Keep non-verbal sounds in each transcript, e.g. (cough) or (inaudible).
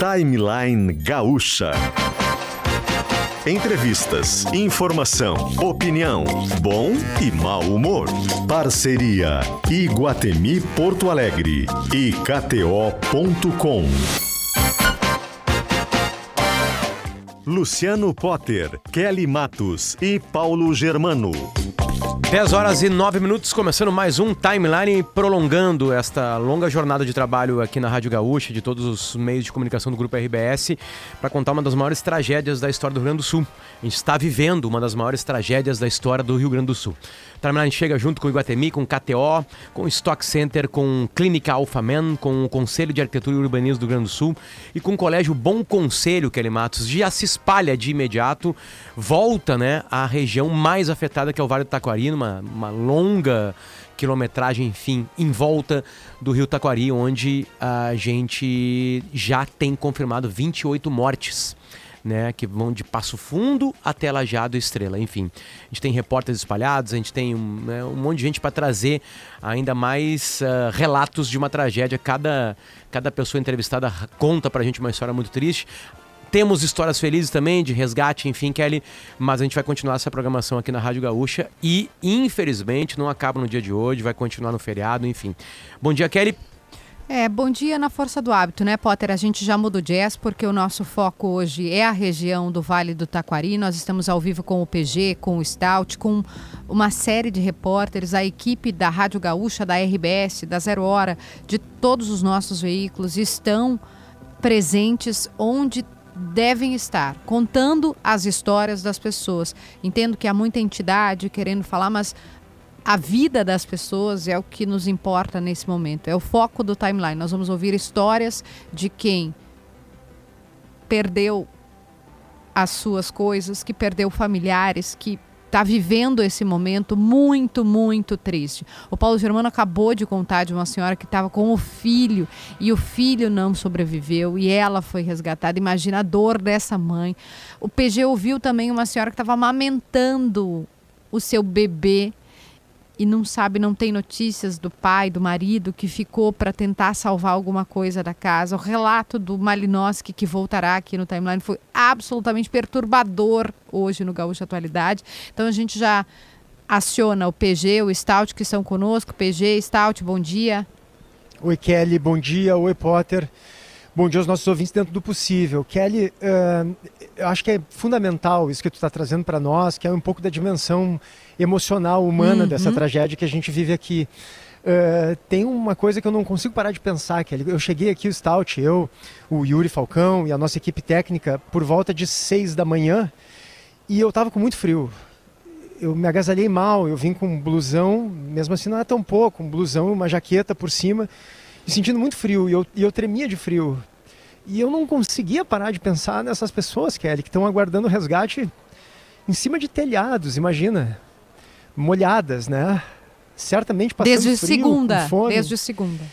Timeline Gaúcha. Entrevistas, informação, opinião, bom e mau humor. Parceria Iguatemi Porto Alegre e KTO.com. Luciano Potter, Kelly Matos e Paulo Germano. 10 horas e 9 minutos, começando mais um timeline, prolongando esta longa jornada de trabalho aqui na Rádio Gaúcha, de todos os meios de comunicação do Grupo RBS, para contar uma das maiores tragédias da história do Rio Grande do Sul. A gente está vivendo uma das maiores tragédias da história do Rio Grande do Sul. O timeline chega junto com o Iguatemi, com o KTO, com o Stock Center, com Clínica Alphaman, com o Conselho de Arquitetura e Urbanismo do Rio Grande do Sul e com o Colégio Bom Conselho, Kelly Matos. Já se espalha de imediato, volta né, à região mais afetada, que é o Vale do Taquari, uma, longa quilometragem, enfim, em volta do Rio Taquari, onde a gente já tem confirmado 28 mortes. Né, que vão de Passo Fundo até Lajado Estrela, enfim. A gente tem repórteres espalhados, a gente tem um, né, um monte de gente para trazer ainda mais uh, relatos de uma tragédia. Cada, cada pessoa entrevistada conta para a gente uma história muito triste. Temos histórias felizes também, de resgate, enfim, Kelly. Mas a gente vai continuar essa programação aqui na Rádio Gaúcha e, infelizmente, não acaba no dia de hoje, vai continuar no feriado, enfim. Bom dia, Kelly. É, bom dia na força do hábito, né, Potter? A gente já mudou jazz porque o nosso foco hoje é a região do Vale do Taquari. Nós estamos ao vivo com o PG, com o Stout, com uma série de repórteres, a equipe da Rádio Gaúcha, da RBS, da Zero Hora, de todos os nossos veículos estão presentes onde devem estar, contando as histórias das pessoas. Entendo que há muita entidade querendo falar, mas a vida das pessoas é o que nos importa nesse momento, é o foco do timeline. Nós vamos ouvir histórias de quem perdeu as suas coisas, que perdeu familiares, que está vivendo esse momento muito, muito triste. O Paulo Germano acabou de contar de uma senhora que estava com o filho e o filho não sobreviveu e ela foi resgatada. Imagina a dor dessa mãe. O PG ouviu também uma senhora que estava amamentando o seu bebê e não sabe, não tem notícias do pai, do marido que ficou para tentar salvar alguma coisa da casa. O relato do Malinowski que voltará aqui no timeline foi absolutamente perturbador hoje no Gaúcho Atualidade. Então a gente já aciona o PG, o Stout que estão conosco. PG, Stout, bom dia. Oi Kelly, bom dia. Oi Potter. Bom dia aos nossos ouvintes dentro do possível. Kelly, uh, eu acho que é fundamental isso que tu está trazendo para nós, que é um pouco da dimensão emocional, humana uhum. dessa tragédia que a gente vive aqui. Uh, tem uma coisa que eu não consigo parar de pensar, que eu cheguei aqui, o Stout, eu, o Yuri Falcão e a nossa equipe técnica, por volta de seis da manhã, e eu estava com muito frio. Eu me agasalhei mal, eu vim com um blusão, mesmo assim não é tão pouco, um blusão, uma jaqueta por cima, e sentindo muito frio, e eu, e eu tremia de frio. E eu não conseguia parar de pensar nessas pessoas, Kelly, que estão aguardando o resgate em cima de telhados, imagina molhadas, né? Certamente passando desde frio, segunda, fome. Desde segunda.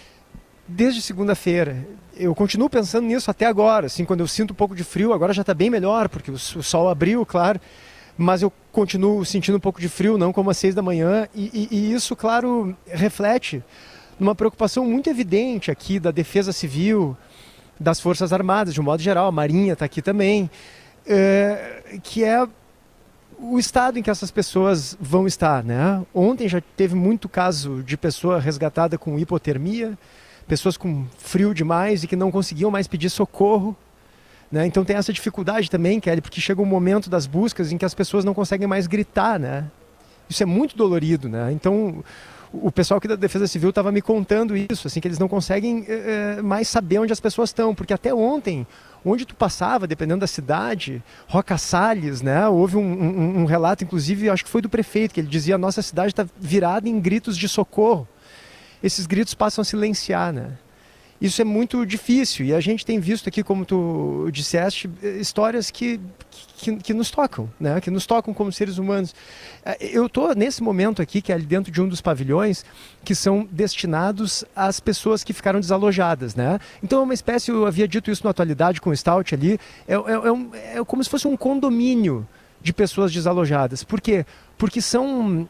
Desde segunda-feira. Eu continuo pensando nisso até agora. Assim, quando eu sinto um pouco de frio, agora já está bem melhor, porque o, o, sol abriu, claro. Mas eu continuo sentindo um pouco de frio, não como às seis da manhã. E, e, e isso, claro, reflete numa preocupação muito evidente aqui da defesa civil, das Forças Armadas, de um modo geral. A Marinha está aqui também. É, que é o estado em que essas pessoas vão estar, né? Ontem já teve muito caso de pessoa resgatada com hipotermia, pessoas com frio demais e que não conseguiam mais pedir socorro. Né? Então tem essa dificuldade também, Kelly, porque chega um momento das buscas em que as pessoas não conseguem mais gritar, né? Isso é muito dolorido, né? Então o pessoal aqui da Defesa Civil estava me contando isso, assim que eles não conseguem é, mais saber onde as pessoas estão, porque até ontem onde tu passava, dependendo da cidade, Roca Salles, né? Houve um, um, um relato, inclusive, acho que foi do prefeito, que ele dizia a nossa cidade está virada em gritos de socorro. Esses gritos passam a silenciar, né? Isso é muito difícil e a gente tem visto aqui, como tu disseste, histórias que, que, que nos tocam, né? que nos tocam como seres humanos. É, eu estou nesse momento aqui, que é ali dentro de um dos pavilhões, que são destinados às pessoas que ficaram desalojadas. Né? Então é uma espécie, eu havia dito isso na atualidade com o Stout ali, é, é, é, um, é como se fosse um condomínio de pessoas desalojadas. Por quê? Porque são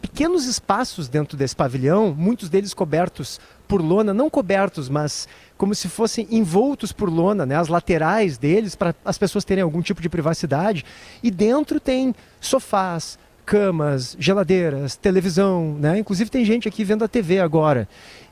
pequenos espaços dentro desse pavilhão, muitos deles cobertos por lona, não cobertos, mas como se fossem envoltos por lona, né? As laterais deles para as pessoas terem algum tipo de privacidade. E dentro tem sofás, camas, geladeiras, televisão, né? Inclusive tem gente aqui vendo a TV agora.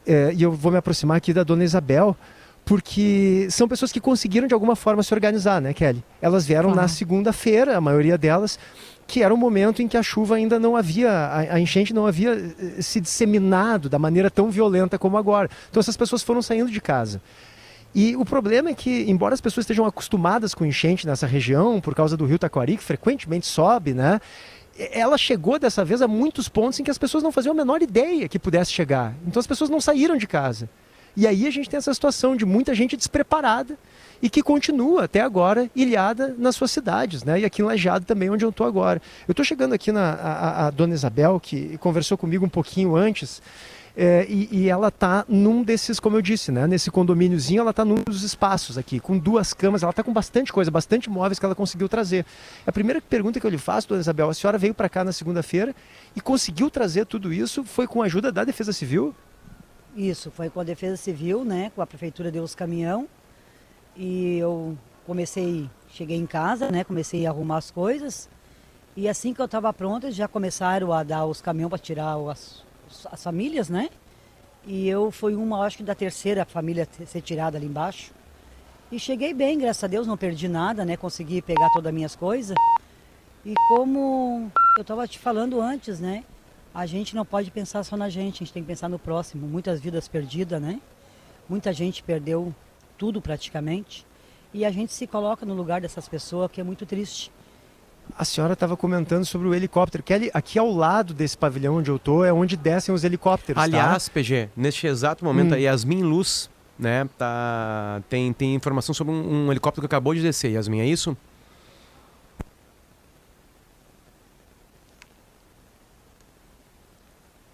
É, e eu vou me aproximar aqui da dona Isabel, porque são pessoas que conseguiram de alguma forma se organizar, né, Kelly? Elas vieram na segunda-feira, a maioria delas, que era um momento em que a chuva ainda não havia, a, enchente não havia eh, se disseminado da maneira tão violenta como agora. Então essas pessoas foram saindo de casa. E o problema é que, embora as pessoas estejam acostumadas com enchente nessa região, por causa do rio Taquari, que frequentemente sobe, né? Ela chegou dessa vez a muitos pontos em que as pessoas não faziam a menor ideia que pudesse chegar. Então as pessoas não saíram de casa. E aí a gente tem essa situação de muita gente despreparada e que continua até agora ilhada nas suas cidades, né? E aqui em Lajado também, onde eu estou agora. Eu estou chegando aqui na a, a, dona Isabel, que conversou comigo um pouquinho antes, é, e, e, ela está num desses, como eu disse, né? Nesse condomíniozinho, ela está num dos espaços aqui, com duas camas, ela está com bastante coisa, bastante móveis que ela conseguiu trazer. A primeira pergunta que eu lhe faço, dona Isabel, a senhora veio para cá na segunda-feira e conseguiu trazer tudo isso, foi com a ajuda da Defesa Civil? Isso, foi com a Defesa Civil, né? Com a Prefeitura deu os caminhão. E eu comecei, cheguei em casa, né? Comecei a arrumar as coisas. E assim que eu estava pronta, já começaram a dar os caminhões para tirar as, as famílias, né? E eu fui uma, acho que da terceira família ser tirada ali embaixo. E cheguei bem, graças a Deus, não perdi nada, né? Consegui pegar todas as minhas coisas. E como eu estava te falando antes, né? A gente não pode pensar só na gente, a gente tem que pensar no próximo. Muitas vidas perdidas, né? Muita gente perdeu tudo praticamente. E a gente se coloca no lugar dessas pessoas, que é muito triste. A senhora estava comentando sobre o helicóptero. Kelly, aqui ao lado desse pavilhão onde eu estou é onde descem os helicópteros. Tá? Aliás, tá? PG, neste exato momento, hum. a Yasmin Luz, né, tá, tem, tem informação sobre um, um helicóptero que acabou de descer. Yasmin, é isso?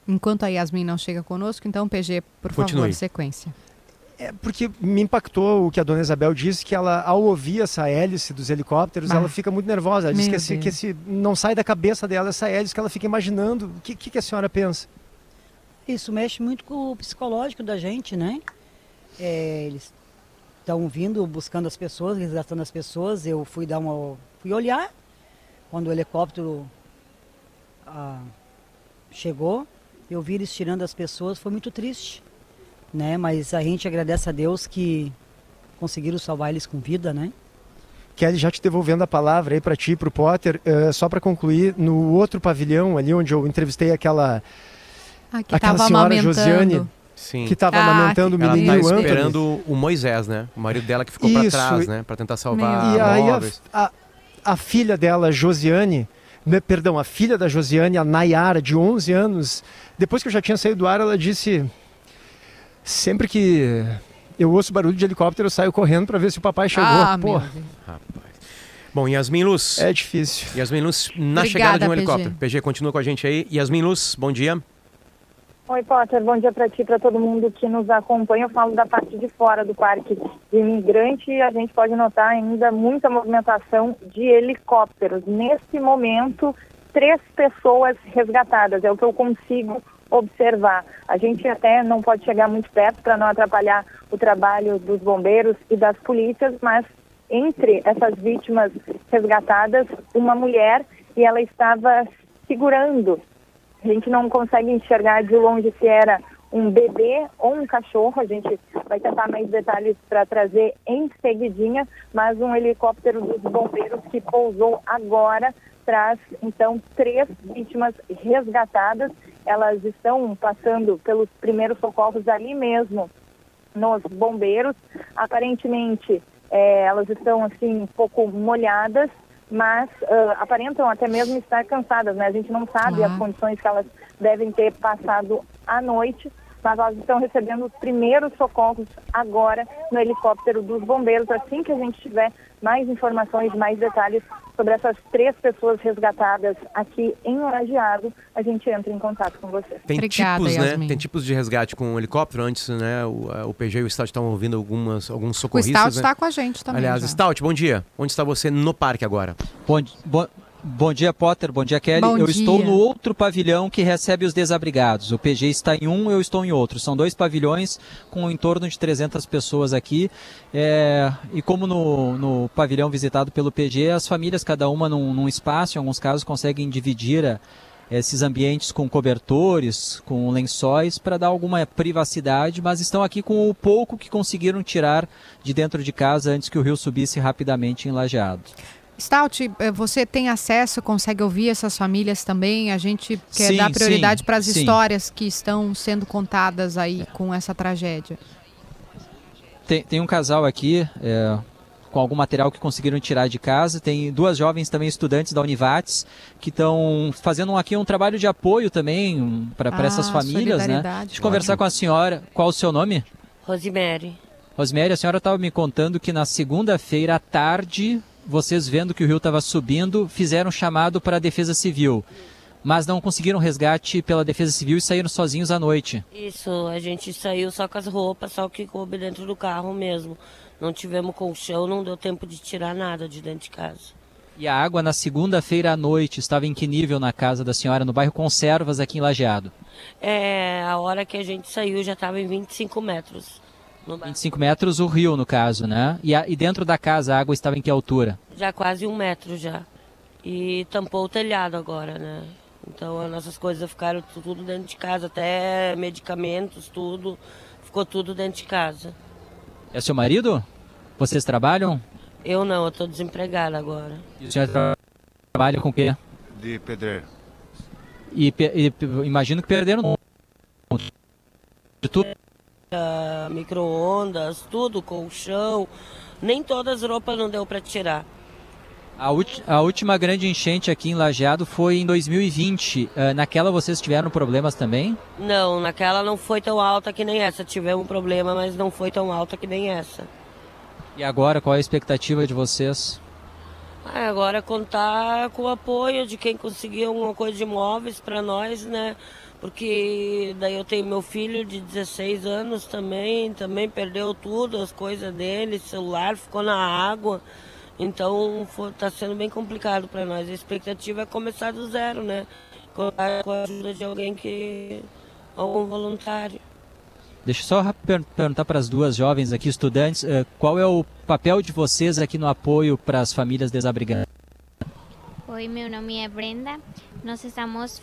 Enquanto a Yasmin não chega conosco, então, PG, por Continue. favor, sequência. É porque me impactou o que a dona Isabel disse, que ela, ao ouvir essa hélice dos helicópteros, ah. ela fica muito nervosa. Ela diz que, esse, que esse, não sai da cabeça dela essa hélice, que ela fica imaginando. O que, que a senhora pensa? Isso mexe muito com o psicológico da gente, né? É, eles estão vindo, buscando as pessoas, resgatando as pessoas. Eu fui dar uma. fui olhar quando o helicóptero ah, chegou. Eu vi eles tirando as pessoas, foi muito triste né? Mas a gente agradece a Deus que conseguiram salvar eles com vida, né? Kelly, já te devolvendo a palavra aí para ti, para o Potter, uh, só para concluir, no outro pavilhão ali onde eu entrevistei aquela, ah, aquela senhora Josiane, Sim. que estava ah, amamentando o menino Ela tá esperando o Moisés, né? O marido dela que ficou para trás, né? Para tentar salvar E aí a, a, a, filha dela, Josiane, perdão, a filha da Josiane, a Nayara, de 11 anos, depois que eu já tinha saído do ar, ela disse Sempre que eu ouço barulho de helicóptero, eu saio correndo para ver se o papai chegou. Ah, Pô. Rapaz. Bom, Yasmin Luz. É difícil. Yasmin Luz, na Obrigada, chegada de um PG. helicóptero. PG, continua com a gente aí. Yasmin Luz, bom dia. Oi, Potter. Bom dia para ti, para todo mundo que nos acompanha. Eu falo da parte de fora do Parque de Imigrante e a gente pode notar ainda muita movimentação de helicópteros. Nesse momento, três pessoas resgatadas. É o que eu consigo observar. A gente até não pode chegar muito perto para não atrapalhar o trabalho dos bombeiros e das polícias, mas entre essas vítimas resgatadas, uma mulher e ela estava segurando. A gente não consegue enxergar de longe se era um bebê ou um cachorro. A gente vai tentar mais detalhes para trazer em seguidinha, mas um helicóptero dos bombeiros que pousou agora traz então três vítimas resgatadas elas estão passando pelos primeiros socorros ali mesmo, nos bombeiros. Aparentemente, é, elas estão assim um pouco molhadas, mas uh, aparentam até mesmo estar cansadas, né? A gente não sabe uhum. as condições que elas devem ter passado à noite, mas elas estão recebendo os primeiros socorros agora no helicóptero dos bombeiros. Assim que a gente tiver mais informações, mais detalhes sobre essas três pessoas resgatadas aqui em Lajeado, a gente entra em contato com você. Tem Obrigada, tipos, né? Tem tipos de resgate com helicóptero. Antes, né? O, o PG e o Stout estavam ouvindo algumas, alguns socorristas. O Stout né? está com a gente também. Aliás, já. Stout, bom dia. Onde está você no parque agora? Bom, bom, Bom dia, Potter. Bom dia, Kelly. Bom eu dia. estou no outro pavilhão que recebe os desabrigados. O PG está em um, eu estou em outro. São dois pavilhões com em torno de 300 pessoas aqui. É, e como no, no pavilhão visitado pelo PG, as famílias, cada uma num, num espaço, em alguns casos, conseguem dividir a, esses ambientes com cobertores, com lençóis, para dar alguma privacidade, mas estão aqui com o pouco que conseguiram tirar de dentro de casa antes que o rio subisse rapidamente em Lajeado. Stout, eh, você tem acesso, consegue ouvir essas famílias também? A gente quer Sim, dar prioridade sim, para as sim. histórias que estão sendo contadas aí com essa tragédia. Tem, tem um casal aqui é, com algum material que conseguiram tirar de casa. Tem duas jovens também estudantes da Univates que estão fazendo aqui um trabalho de apoio também para Ah, essas famílias, né? Deixa eu conversar com a senhora. Qual o seu nome? Rosemary. Rosemary, a senhora estava me contando que na segunda-feira à tarde, vocês vendo que o rio estava subindo, fizeram um chamado para a Defesa Civil. Mas não conseguiram resgate pela Defesa Civil e saíram sozinhos à noite. Isso, a gente saiu só com as roupas, só o que coube dentro do carro mesmo. Não tivemos colchão, não deu tempo de tirar nada de dentro de casa. E a água na segunda-feira à noite estava em que nível na casa da senhora, no bairro Conservas, aqui em Lajeado? É, a hora que a gente saiu já estava em 25 metros. No bar. 25 metros o rio, no caso, né? E, a- e dentro da casa a água estava em que altura? Já quase um metro já. E tampou o telhado agora, né? Então as nossas coisas ficaram tu- tudo dentro de casa, até medicamentos, tudo. Ficou tudo dentro de casa. É seu marido? Vocês trabalham? Eu não, eu tô desempregada agora. E o senhor tra- trabalha com o quê? de pedreiro. E, pe- e imagino que perderam de tudo. Ah, micro-ondas, tudo, colchão. Nem todas as roupas não deu para tirar. A, a última grande enchente aqui em Lajeado foi em 2020. Ah, naquela vocês tiveram problemas também? Não, naquela não foi tão alta que nem essa. Tivemos um problema, mas não foi tão alta que nem essa. E agora, qual é a expectativa de vocês? Ah, agora contar com o apoio de quem conseguir alguma coisa de imóveis para nós, né? Porque daí eu tenho meu filho de 16 anos também, também perdeu tudo, as coisas dele, celular ficou na água. Então está sendo bem complicado para nós. A expectativa é começar do zero, né? Com a ajuda de alguém que. algum voluntário. Deixa eu só perguntar para as duas jovens aqui, estudantes, eh, qual é o papel de vocês aqui no apoio para as famílias desabrigadas? Oi, meu nome é Brenda. Nós estamos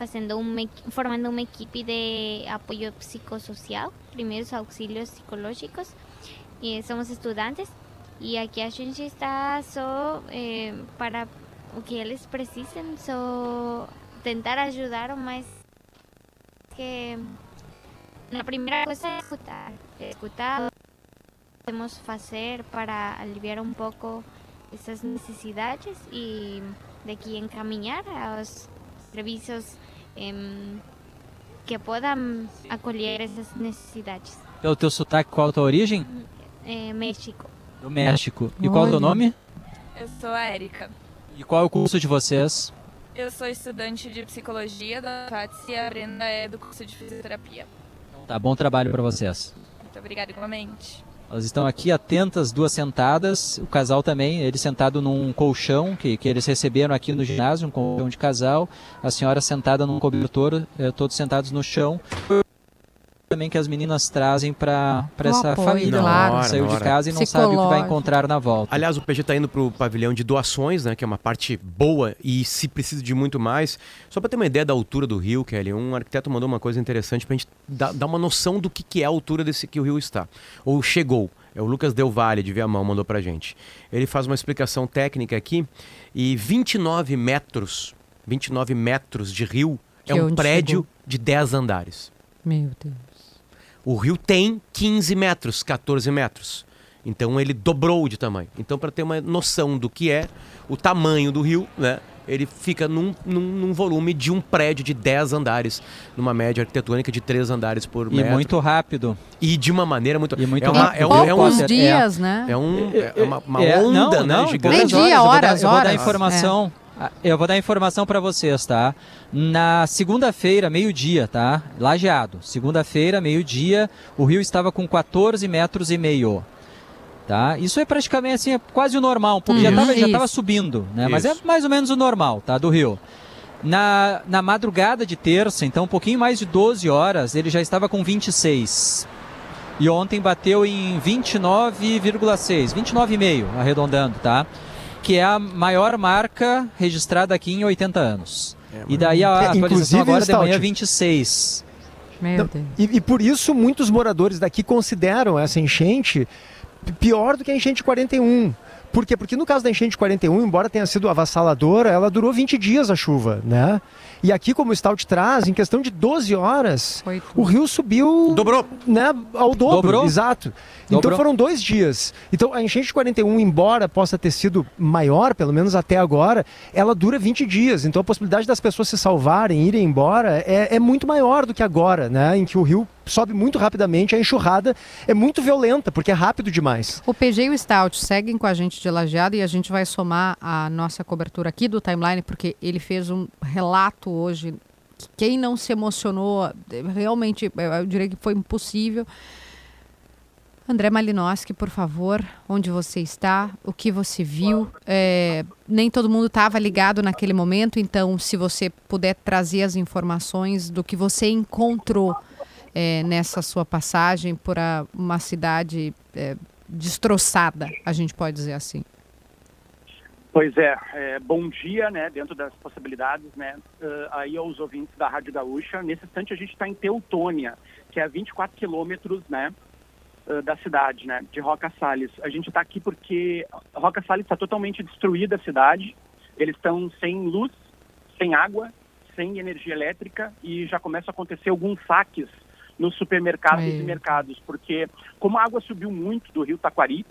formando uma equipe de apoio psicossocial, primeiros auxílios psicológicos. E somos estudantes e aqui a gente está só eh, para que eles precisem, só tentar ajudar o mais que a primeira coisa é escutar, escutar podemos fazer para aliviar um pouco essas necessidades e daqui encaminhar aos serviços em, que possam acolher essas necessidades. Pelo teu sotaque, qual a tua origem? Eh, México. Do México. E qual é o teu Olha. nome? Eu sou a Érica. E qual é o curso de vocês? Eu sou estudante de psicologia da FATS e a Brenda é do curso de fisioterapia. Tá, bom trabalho para vocês. Muito obrigada igualmente. Elas estão aqui atentas, duas sentadas, o casal também, ele sentado num colchão que, que eles receberam aqui no ginásio, um colchão de casal, a senhora sentada num cobertor, eh, todos sentados no chão. Também que as meninas trazem para essa apoio, família claro. que saiu Na de hora. casa e não sabe o que vai encontrar na volta. Aliás, o PG está indo para o pavilhão de doações, né? Que é uma parte boa e se precisa de muito mais. Só para ter uma ideia da altura do rio, Kelly, um arquiteto mandou uma coisa interessante para a gente dar, dar uma noção do que, que é a altura desse que o rio está. Ou chegou. É o Lucas Del Valle, de Viamão, mandou para gente. Ele faz uma explicação técnica aqui e 29 metros, 29 metros de rio é Que um onde prédio chegou? de 10 andares. Meu Deus. O rio tem 15 metros, 14 metros. Então ele dobrou de tamanho. Então, para ter uma noção do que é o tamanho do rio, né? Ele fica num, num, num volume de um prédio de 10 andares, numa média arquitetônica de 3 andares por E metro. muito rápido. E de uma maneira muito. E muito é, uma, é, um- é um, é- dias, né? é, um, é uma, uma É, onda, não, né? não, gigante. Nem dia, eu vou horas, dar, eu vou dar horas. informação. Ah, Eu vou dar informação para vocês, tá? Na segunda-feira, meio-dia, tá? Lajeado. Segunda-feira, meio-dia, o rio estava com 14 metros e meio. tá? Isso é praticamente assim, é quase o normal, porque já Uhum. estava já Isso. tava subindo, né? Mas é Isso. mais ou menos o normal, tá? Do rio. Na, na madrugada de terça, então um pouquinho mais de 12 horas, ele já estava com 26. E ontem bateu em 29,6, 29,5, arredondando, tá? Que é a maior marca registrada aqui em 80 anos. e daí a É, atualização inclusive, agora de manhã é Stout, 26. Meu Não, Deus. E, e por isso muitos moradores daqui consideram essa enchente pior do que a enchente de 41. Por quê? Porque no caso da enchente de 41, embora tenha sido avassaladora, ela durou 20 dias a chuva, né? E aqui, como o Stout traz, em questão de 12 horas, o rio subiu Dobrou. né, ao dobro. Dobrou. Exato. Então Dobrou. foram dois dias. Então a enchente de 41, embora possa ter sido maior, pelo menos até agora, ela dura 20 dias. Então a possibilidade das pessoas se salvarem, irem embora, é, é muito maior do que agora, né? Em que o rio sobe muito rapidamente, a enxurrada é muito violenta, porque é rápido demais. O PG e o Stout seguem com a gente de lajeado e a gente vai somar a nossa cobertura aqui do timeline, porque ele fez um relato hoje. que Quem não se emocionou, realmente, eu diria que foi impossível. André Malinowski, por favor, onde você está, o que você viu? É, nem todo mundo estava ligado naquele momento, então, se você puder trazer as informações do que você encontrou é, nessa sua passagem por a- uma cidade é, destroçada, a gente pode dizer assim. Pois é, é, bom dia, né, dentro das possibilidades, né, ah, aí aos ouvintes da Rádio Gaúcha. Nesse instante a gente está em Teutônia, que é a 24 quilômetros, né, ah, da cidade, né, de Roca Salles. A gente está aqui porque Roca Salles está totalmente destruída a cidade. Eles estão sem luz, sem água, sem energia elétrica e já começam a acontecer alguns saques nos supermercados e mercados, porque como a água subiu muito do Rio Taquari,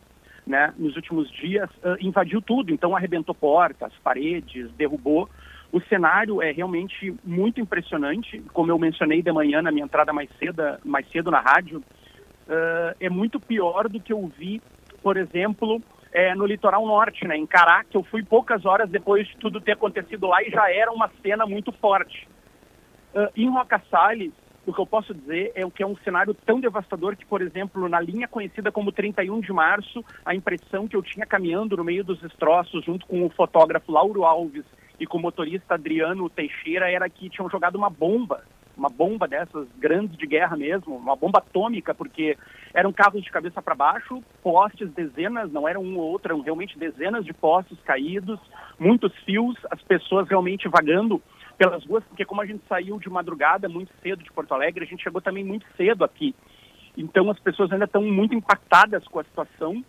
né, nos últimos dias, ah, invadiu tudo. Então, arrebentou portas, paredes, derrubou. O cenário é realmente muito impressionante. Como eu mencionei de manhã na minha entrada mais cedo, mais cedo na rádio, ah, é muito pior do que eu vi, por exemplo, eh, no litoral norte, né, em que eu fui poucas horas depois de tudo ter acontecido lá e já era uma cena muito forte. Ah, em Roca Salles, o que eu posso dizer é o que é um cenário tão devastador que, por exemplo, na linha conhecida como 31 de março, a impressão que eu tinha caminhando no meio dos destroços, junto com o fotógrafo Lauro Alves e com o motorista Adriano Teixeira, era que tinham jogado uma bomba, uma bomba dessas grandes de guerra mesmo, uma bomba atômica, porque eram carros de cabeça para baixo, postes, dezenas, não eram um ou outro, eram realmente dezenas de postes caídos, muitos fios, as pessoas realmente vagando pelas ruas, porque como a gente saiu de madrugada muito cedo de Porto Alegre, a gente chegou também muito cedo aqui. Então as pessoas ainda estão muito impactadas com a situação.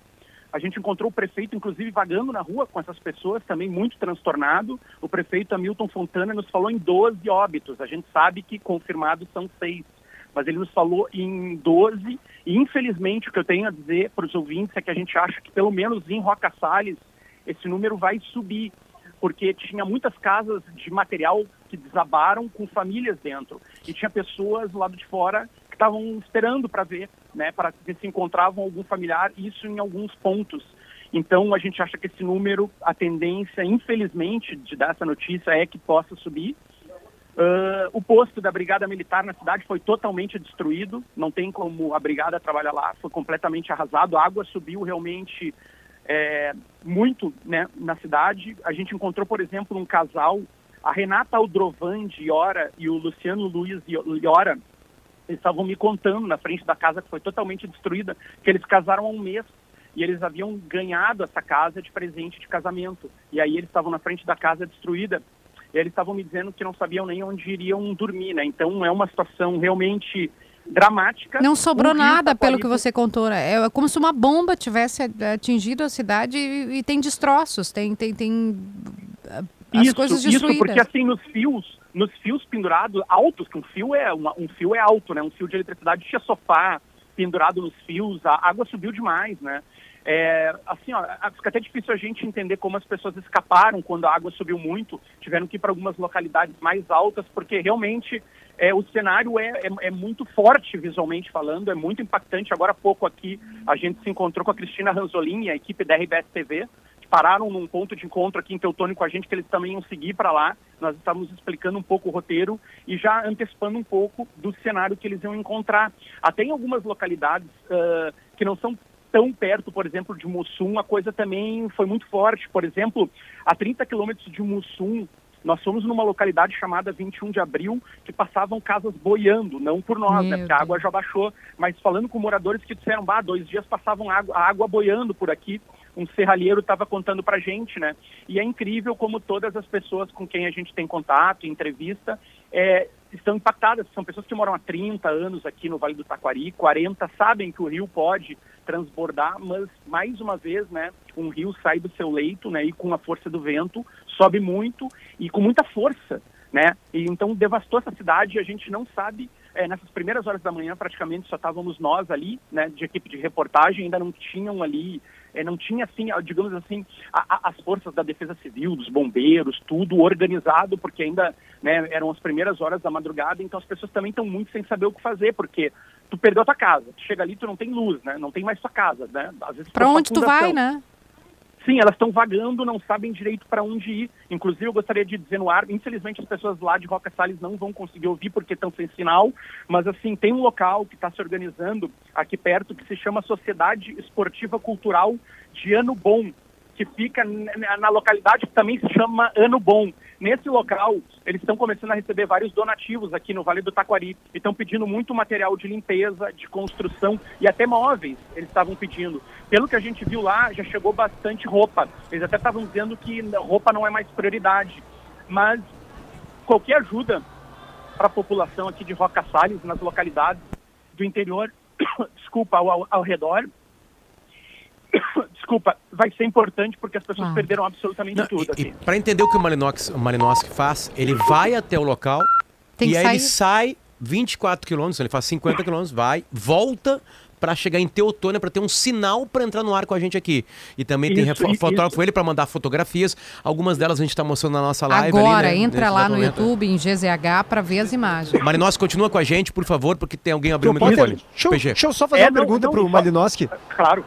A gente encontrou o prefeito, inclusive, vagando na rua com essas pessoas, também muito transtornado. O prefeito Hamilton Fontana nos falou em 12 óbitos. A gente sabe que confirmados são seis, mas ele nos falou em 12. E, infelizmente, o que eu tenho a dizer para os ouvintes é que a gente acha que, pelo menos em Roca Salles, esse número vai subir porque tinha muitas casas de material que desabaram com famílias dentro e tinha pessoas do lado de fora que estavam esperando para ver, né, para ver se encontravam algum familiar, isso em alguns pontos. Então a gente acha que esse número, a tendência, infelizmente, de dar essa notícia é que possa subir. Ah, o posto da Brigada Militar na cidade foi totalmente destruído, não tem como a Brigada trabalhar lá, foi completamente arrasado, a água subiu realmente é, muito né, na cidade. A gente encontrou, por exemplo, um casal, a Renata Aldrovan de Iora e o Luciano Luiz de Iora, eles estavam me contando na frente da casa que foi totalmente destruída, que eles casaram há um mês e eles haviam ganhado essa casa de presente de casamento. E aí eles estavam na frente da casa destruída e eles estavam me dizendo que não sabiam nem onde iriam dormir, né? Então é uma situação realmente dramática. Não sobrou nada, pelo que você contou. né? É como se uma bomba tivesse atingido a cidade e, e tem destroços, tem, tem, tem ah, as isso, coisas isso, destruídas. porque assim, nos fios, nos fios pendurados, altos, que um fio é uma- um fio é alto, né? Um fio de eletricidade tinha sofá pendurado nos fios, a água subiu demais, né? É, assim, ó, fica até difícil a gente entender como as pessoas escaparam quando a água subiu muito, tiveram que ir para algumas localidades mais altas, porque realmente é, o cenário é, é, é muito forte visualmente falando, é muito impactante. Agora há pouco aqui a gente se encontrou com a Cristina Ranzolin e a equipe da RBS TV, que pararam num ponto de encontro aqui em Teutônio com a gente, que eles também iam seguir para lá. Nós estávamos explicando um pouco o roteiro e já antecipando um pouco do cenário que eles iam encontrar. Até em algumas localidades ah, que não são tão perto, por exemplo, de Mussum, a coisa também foi muito forte. Por exemplo, a 30 quilômetros de Mussum, nós fomos numa localidade chamada 21 de Abril, que passavam casas boiando, não por nós, Meu né? Porque a água já baixou, mas falando com moradores que disseram, bah, dois dias passavam água, a água boiando por aqui. Um serralheiro estava contando pra gente, né? E é incrível como todas as pessoas com quem a gente tem contato, entrevista, é, estão impactadas. São pessoas que moram há 30 anos aqui no Vale do Taquari, 40 sabem que o rio pode transbordar, mas mais uma vez, né, um rio sai do seu leito, né, e com a força do vento sobe muito e com muita força, né? E então devastou essa cidade e a gente não sabe é, nessas primeiras horas da manhã praticamente só estávamos nós ali, né, de equipe de reportagem, ainda não tinham ali, é, não tinha assim, digamos assim, a, a, as forças da defesa civil, dos bombeiros, tudo organizado, porque ainda né, eram as primeiras horas da madrugada, então as pessoas também estão muito sem saber o que fazer, porque tu perdeu a tua casa, tu chega ali, tu não tem luz, né, não tem mais tua casa, né, às vezes Pra onde tu vai, né? Sim, elas estão vagando, não sabem direito para onde ir. Inclusive, eu gostaria de dizer no ar, infelizmente as pessoas lá de Roca Salles não vão conseguir ouvir porque estão sem sinal, mas assim, tem um local que está se organizando aqui perto que se chama Sociedade Esportiva Cultural de Ano Bom, que fica na localidade que também se chama Ano Bom. Nesse local, eles estão começando a receber vários donativos aqui no Vale do Taquari e estão pedindo muito material de limpeza, de construção e até móveis eles estavam pedindo. Pelo que a gente viu lá, já chegou bastante roupa. Eles até estavam dizendo que roupa não é mais prioridade. Mas qualquer ajuda para a população aqui de Roca Salles, nas localidades do interior, (coughs) desculpa, ao- ao redor, (coughs) desculpa, vai ser importante porque as pessoas Claro. perderam absolutamente Não, tudo. e, assim. para entender o que o Malinowski, o Malinowski faz, ele vai até o local Tem e aí sair. ele sai 24 quilômetros, ele faz 50 quilômetros, vai, volta para chegar em Teotônia para ter um sinal para entrar no ar com a gente aqui. E também tem Isso, refo- isso. fotógrafo ele para mandar fotografias. Algumas delas a gente está mostrando na nossa live Agora, ali, né, entra nesse lá no momento. YouTube, em GZH, pra ver as imagens. Malinowski, continua com a gente, por favor, porque tem alguém abrindo o microfone. deixa, eu- PG. deixa eu só fazer É, uma não, pergunta não, pro só- Malinowski. Claro,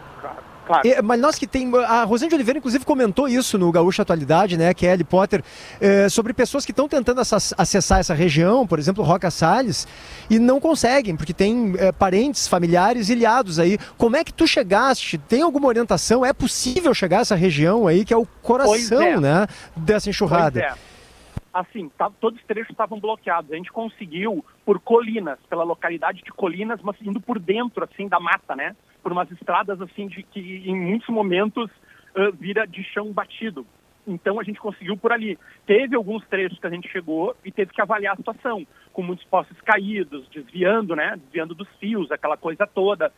claro. É, Malinowski tem. A Rosane de Oliveira, inclusive, comentou isso no Gaúcha Atualidade, né? Kelly Potter, é, sobre pessoas que estão tentando essa- acessar essa região, por exemplo, Roca Salles, e não conseguem, porque tem é, parentes, familiares ilhados aí. Como é que tu chegaste? Tem alguma orientação? É possível chegar a essa região aí, que é o coração, é. né? Dessa enxurrada? Pois é. Assim, tá- todos os trechos estavam bloqueados. A gente conseguiu por Colinas, pela localidade de Colinas, mas indo por dentro, assim, da mata, né? Por umas estradas, assim, de que em muitos momentos ah, vira de chão batido. Então a gente conseguiu por ali. Teve alguns trechos que a gente chegou e teve que avaliar a situação, com muitos postes caídos, desviando, né? Desviando dos fios, aquela coisa toda.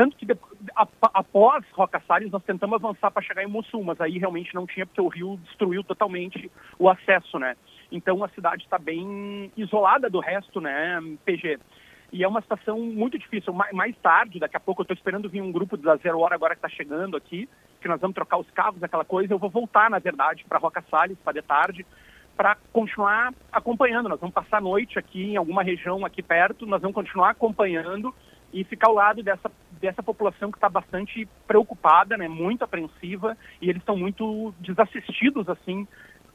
Tanto que depo- a- após Roca Salles nós tentamos avançar para chegar em Mussum, mas aí realmente não tinha porque o rio destruiu totalmente o acesso, né? Então a cidade está bem isolada do resto, né, PG? E é uma situação muito difícil. Ma- Mais tarde, daqui a pouco, eu estou esperando vir um grupo da Zero Hora agora que está chegando aqui, que nós vamos trocar os carros, aquela coisa. Eu vou voltar, na verdade, para Roca Salles, para de tarde, para continuar acompanhando. Nós vamos passar a noite aqui em alguma região aqui perto, nós vamos continuar acompanhando e ficar ao lado dessa, dessa população que está bastante preocupada, né, muito apreensiva, e eles estão muito desassistidos, assim,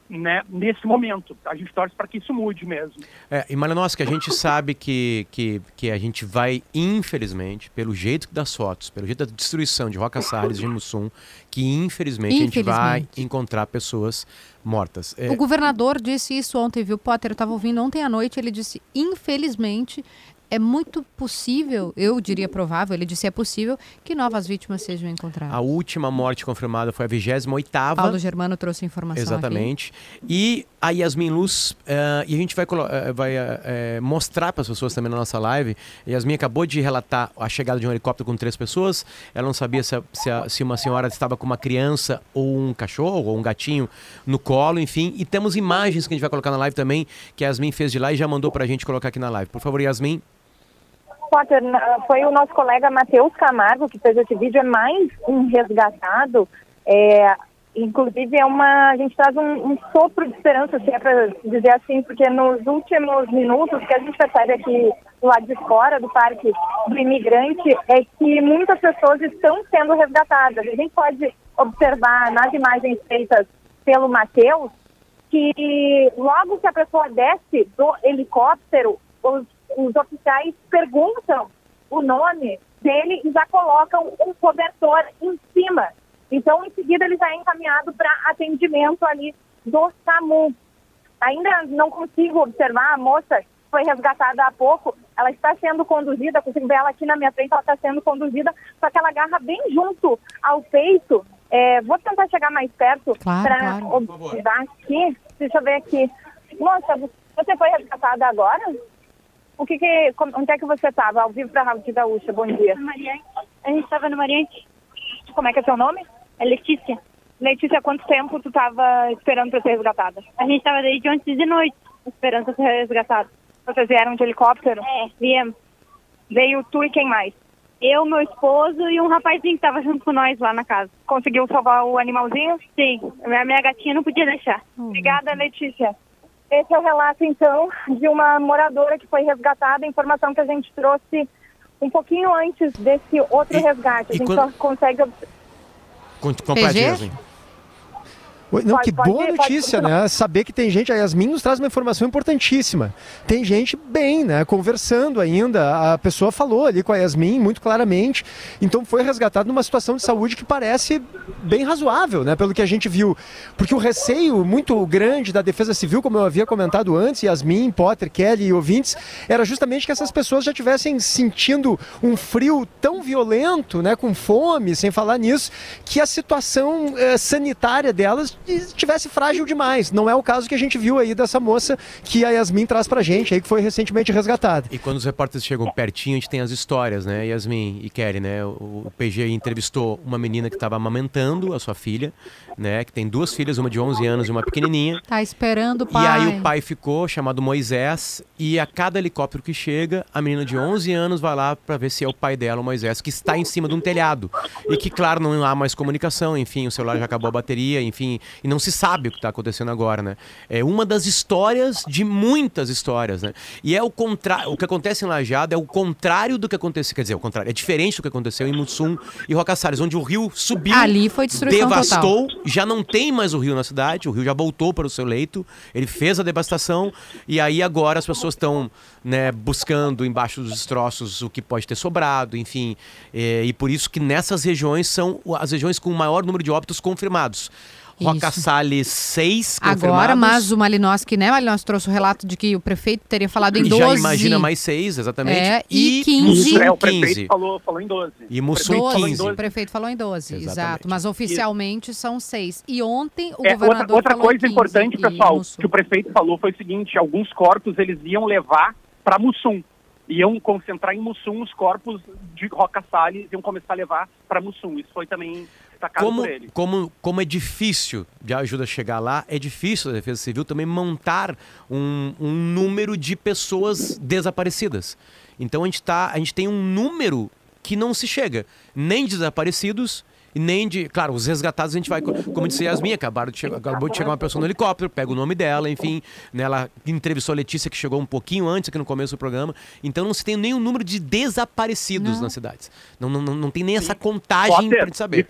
né, nesse momento. A gente torce para que isso mude mesmo. É, e Malinowski, a gente sabe que, que, que a gente vai, infelizmente, pelo jeito das fotos, pelo jeito da destruição de Roca Salles, de Mussum, que infelizmente, a gente vai Infelizmente. encontrar pessoas mortas. É, O governador disse isso ontem, viu, Potter? Eu estava ouvindo ontem à noite, ele disse, infelizmente, é muito possível, eu diria provável, ele disse é possível, que novas vítimas sejam encontradas. a última morte confirmada foi a 28ª. Paulo Germano trouxe informação Exatamente. E a Yasmin Luz, eh, e a gente vai, eh, vai eh, mostrar para as pessoas também na nossa live. Yasmin acabou de relatar a chegada de um helicóptero com três pessoas. Ela não sabia se, a- se a- se uma senhora estava com uma criança ou um cachorro ou um gatinho no colo, enfim. E temos imagens que a gente vai colocar na live também, que a Yasmin fez de lá e já mandou para a gente colocar aqui na live. Por favor, Yasmin. Potter, foi o nosso colega Matheus Camargo que fez esse vídeo, é mais um resgatado. É, inclusive, é uma, a gente traz um, um sopro de esperança, se é para dizer assim, porque nos últimos minutos que a gente percebe aqui do lado de fora do Parque do Imigrante é que muitas pessoas estão sendo resgatadas. A gente pode observar nas imagens feitas pelo Matheus que logo que a pessoa desce do helicóptero, os, os oficiais perguntam o nome dele e já colocam um cobertor em cima. Então, em seguida, ele já é encaminhado para atendimento ali do SAMU. Ainda não consigo observar a moça foi resgatada há pouco. Ela está sendo conduzida, consigo ver ela aqui na minha frente, ela está sendo conduzida, só que ela agarra bem junto ao peito. É, vou tentar chegar mais perto Claro, para claro. observar aqui. Deixa eu ver aqui. Moça, você foi resgatada agora? O que que, onde é que você estava? Ao vivo para a Rádio Gaúcha, bom dia. Mariante. A gente estava no Mariante. Como é que é seu nome? É Letícia. Letícia, quanto tempo tu estava esperando para ser resgatada? A gente estava desde ontem de noite esperando ser resgatado. Vocês vieram de helicóptero? É, viemos. Veio tu e quem mais? Eu, meu esposo e um rapazinho que estava junto com nós lá na casa. Conseguiu salvar o animalzinho? Sim, a minha gatinha não podia deixar. Obrigada, Letícia. Esse é o relato, então, de uma moradora que foi resgatada. A informação que a gente trouxe um pouquinho antes desse outro E- resgate. A gente quando- só consegue. Com- Complete, PG? Yasmin. Não, Pode- que boa notícia, né? Saber que tem gente, a Yasmin nos traz uma informação importantíssima. Tem gente bem, né? Conversando ainda. A pessoa falou ali com a Yasmin muito claramente. Então foi resgatado numa situação de saúde que parece bem razoável, né? Pelo que a gente viu. Porque o receio muito grande da Defesa Civil, como eu havia comentado antes, Yasmin, Potter, Kelly e ouvintes, era justamente que essas pessoas já tivessem sentindo um frio tão violento, né? Com fome, sem falar nisso, que a situação eh, sanitária delas estivesse frágil demais. Não é o caso que a gente viu aí dessa moça que a Yasmin traz pra gente, aí que foi recentemente resgatada. E quando os repórteres chegam pertinho, a gente tem as histórias, né? Yasmin e Kelly, né? O, o PG entrevistou uma menina que estava amamentando a sua filha, né? Que tem duas filhas, uma de 11 anos e uma pequenininha. Tá esperando o pai. E aí o pai ficou, chamado Moisés, e a cada helicóptero que chega, a menina de 11 anos vai lá para ver se é o pai dela, o Moisés, que está em cima de um telhado. E que, claro, não há mais comunicação, enfim, o celular já acabou a bateria, enfim, e não se sabe o que está acontecendo agora, né? É uma das histórias de muitas histórias, né? E é o contrário, o que acontece em Lajado é o contrário do que aconteceu, quer dizer, o contrário, é diferente do que aconteceu em Mussum e Roca Salles, onde o rio subiu, Ali foi destruição devastou, total. já não tem mais o rio na cidade, o rio já voltou para o seu leito, ele fez a devastação e aí agora as pessoas estão né, buscando embaixo dos destroços o que pode ter sobrado, enfim, é, e por isso que nessas regiões são as regiões com o maior número de óbitos confirmados. Roca Isso. Salles, seis Agora, confirmados. mas o Malinowski, né? Malinowski trouxe o relato de que o prefeito teria falado em E 12. já imagina mais seis, exatamente. É, e 15. Mussum, É, o 15. prefeito falou, falou em 12. E O Mussum, prefeito falou em 12. 15. O prefeito falou em 12, Exatamente. exato. Mas oficialmente são seis. E ontem o É, governador outra, outra falou coisa 15 importante, e pessoal, Mussum. que o prefeito falou foi o seguinte: alguns corpos eles iam levar para Mussum. Iam concentrar em Mussum os corpos de Roca Salles, iam começar a levar para Mussum. Isso foi também destacado como, por ele. como, como é difícil de ajuda chegar lá, é difícil a Defesa Civil também montar um, um número de pessoas desaparecidas. Então a gente, tá, a gente tem um número que não se chega, nem de desaparecidos nem de. Claro, os resgatados a gente vai, co- como disse Yasmin, acabaram de chegar, acabou de chegar uma pessoa no helicóptero, pega o nome dela, enfim. Né, ela entrevistou a Letícia, que chegou um pouquinho antes, aqui no começo do programa. Então não se tem nenhum número de desaparecidos Não. nas cidades. Não, não, não, não tem nem essa contagem gente saber.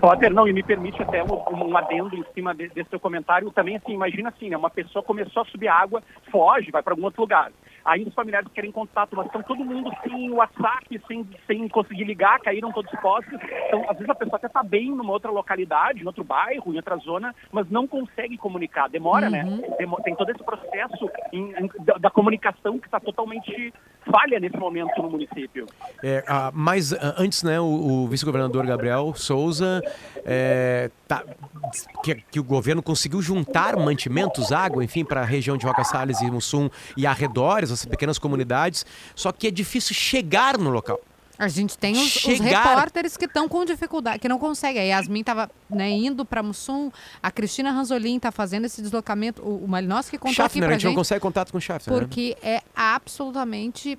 Potter, não, e me permite até um, um adendo em cima de- desse seu comentário. Também, assim, imagina assim, né? Uma pessoa começou a subir água, foge, vai para algum outro lugar. Aí os familiares querem contato, mas estão todo mundo sem WhatsApp, sem, sem conseguir ligar, caíram todos postos. Então, às vezes a pessoa até está bem numa outra localidade, em outro bairro, em outra zona, mas não consegue comunicar. Demora, né? Demo- tem todo esse processo em- em- da, da comunicação que está totalmente falha nesse momento no município. É, ah, mas ah, antes, né, o, o vice-governador Gabriel Souza é, tá- que, que o governo conseguiu juntar mantimentos, água, enfim, para a região de Roca Salles e Mussum e arredores, essas pequenas comunidades, só que é difícil chegar no local. A gente tem os, os Chegar- repórteres que estão com dificuldade, que não conseguem. A Yasmin estava indo para Mussum, a Cristina Ranzolin está fazendo esse deslocamento. O, o Malinowski contou aqui Schaffner, a para gente não consegue contato com o Schaffner. né? porque é absolutamente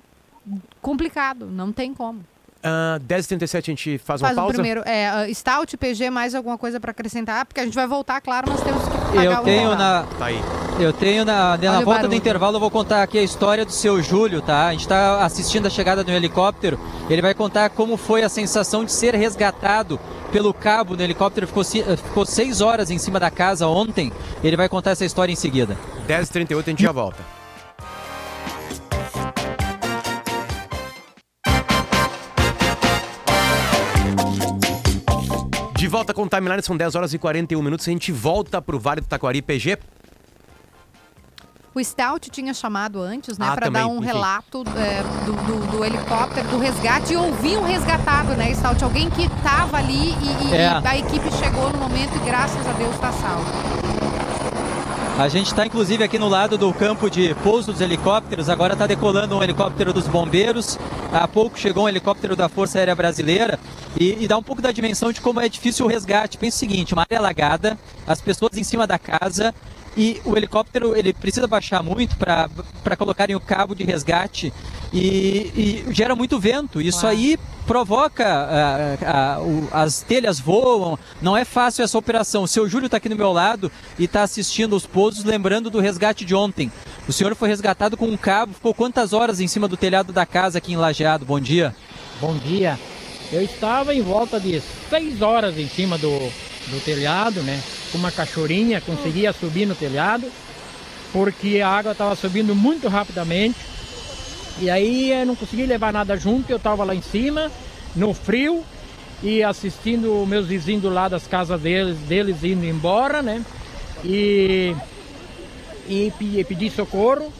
complicado, não tem como. Ah, 10h37 a gente faz, Faz uma pausa. primeiro. É, uh, Stout, PG, mais alguma coisa para acrescentar? Porque a gente vai voltar, claro, nós temos que Eu tenho na, Tá aí. eu tenho na, na volta do intervalo, eu vou contar aqui a história do seu Júlio, tá? A gente tá assistindo a chegada do helicóptero. Ele vai contar como foi a sensação de ser resgatado pelo cabo do helicóptero. Ficou, ficou seis horas em cima da casa ontem. Ele vai contar essa história em seguida. 10h38 a gente já volta. Volta com o Timeline, são 10 horas e 41 minutos. A gente volta pro Vale do Taquari PG. O Stout tinha chamado antes, né, Ah, para dar um enfim. relato é, do, do- do helicóptero, do resgate e ouvir um resgatado, né, Stout? Alguém que estava ali e, e- É. e a equipe chegou no momento e graças a Deus está salvo. A gente está inclusive aqui no lado do campo de pouso dos helicópteros. Agora está decolando um helicóptero dos bombeiros. Há pouco chegou um helicóptero da Força Aérea Brasileira. E, e dá um pouco da dimensão de como é difícil o resgate. Pensa o seguinte: uma área alagada, as pessoas em cima da casa. E o helicóptero ele precisa baixar muito para colocarem o cabo de resgate e, e gera muito vento. Isso aí provoca ah, ah, o- as telhas voam. Não é fácil essa operação. O seu Júlio está aqui do meu lado e está assistindo os pousos, lembrando do resgate de ontem. O senhor foi resgatado com um cabo. Ficou quantas horas em cima do telhado da casa aqui em Lajeado? Bom dia. Bom dia. Eu estava em volta de seis horas em cima do, do telhado, né? Com uma cachorrinha, conseguia subir no telhado, porque a água estava subindo muito rapidamente. E aí eu não consegui levar nada junto, eu estava lá em cima, no frio, e assistindo meus vizinhos lado das casas deles, deles indo embora, né? E, e pe- pedi socorro.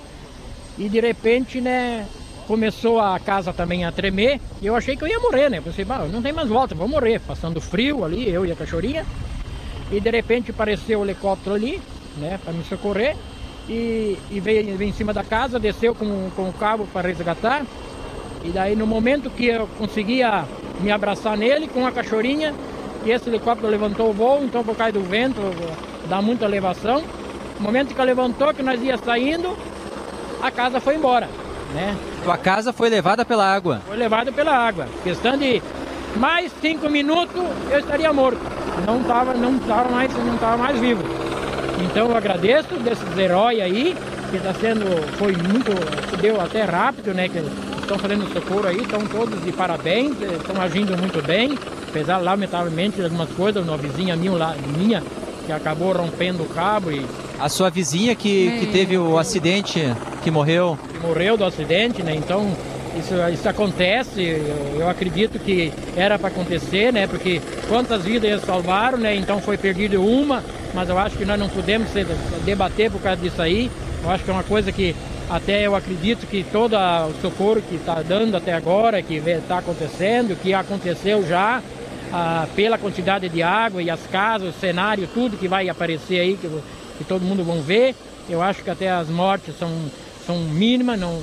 E de repente, né, começou a casa também a tremer. E eu achei que eu ia morrer, né? Pensei, "Bah, não tem mais volta, vou morrer. Passando frio ali, eu e a cachorrinha. E de repente apareceu o helicóptero ali, né, para me socorrer. E, e veio, veio em cima da casa, desceu com, com o cabo para resgatar. E daí no momento que eu conseguia me abraçar nele com a cachorrinha, e esse helicóptero levantou o voo, então por causa do vento, dá muita elevação. No momento que levantou, que nós ia saindo, a casa foi embora, né? Tua casa foi levada pela água. Foi levada pela água. Questão de mais cinco minutos eu estaria morto. Não estava não tava mais, não tava mais vivo. Então eu agradeço desses heróis aí, que está sendo, foi muito, deu até rápido, né? Que estão fazendo socorro aí, estão todos de parabéns, eh, estão agindo muito bem, apesar lamentavelmente de algumas coisas, uma vizinha minha, lá- minha que acabou rompendo o cabo e A sua vizinha que, que teve o acidente, que morreu. que morreu do acidente, né? Então isso, isso acontece. Eu, eu acredito que era para acontecer, né? Porque quantas vidas eles salvaram, né? Então foi perdido uma, mas eu acho que nós não podemos se- debater por causa disso aí. Eu acho que é uma coisa que até eu acredito que todo o socorro que está dando até agora, que está acontecendo, que aconteceu já, ah, pela quantidade de água e as casas, o cenário, tudo que vai aparecer aí, que, que todo mundo vão ver. Eu acho que até as mortes são, são mínimas, não,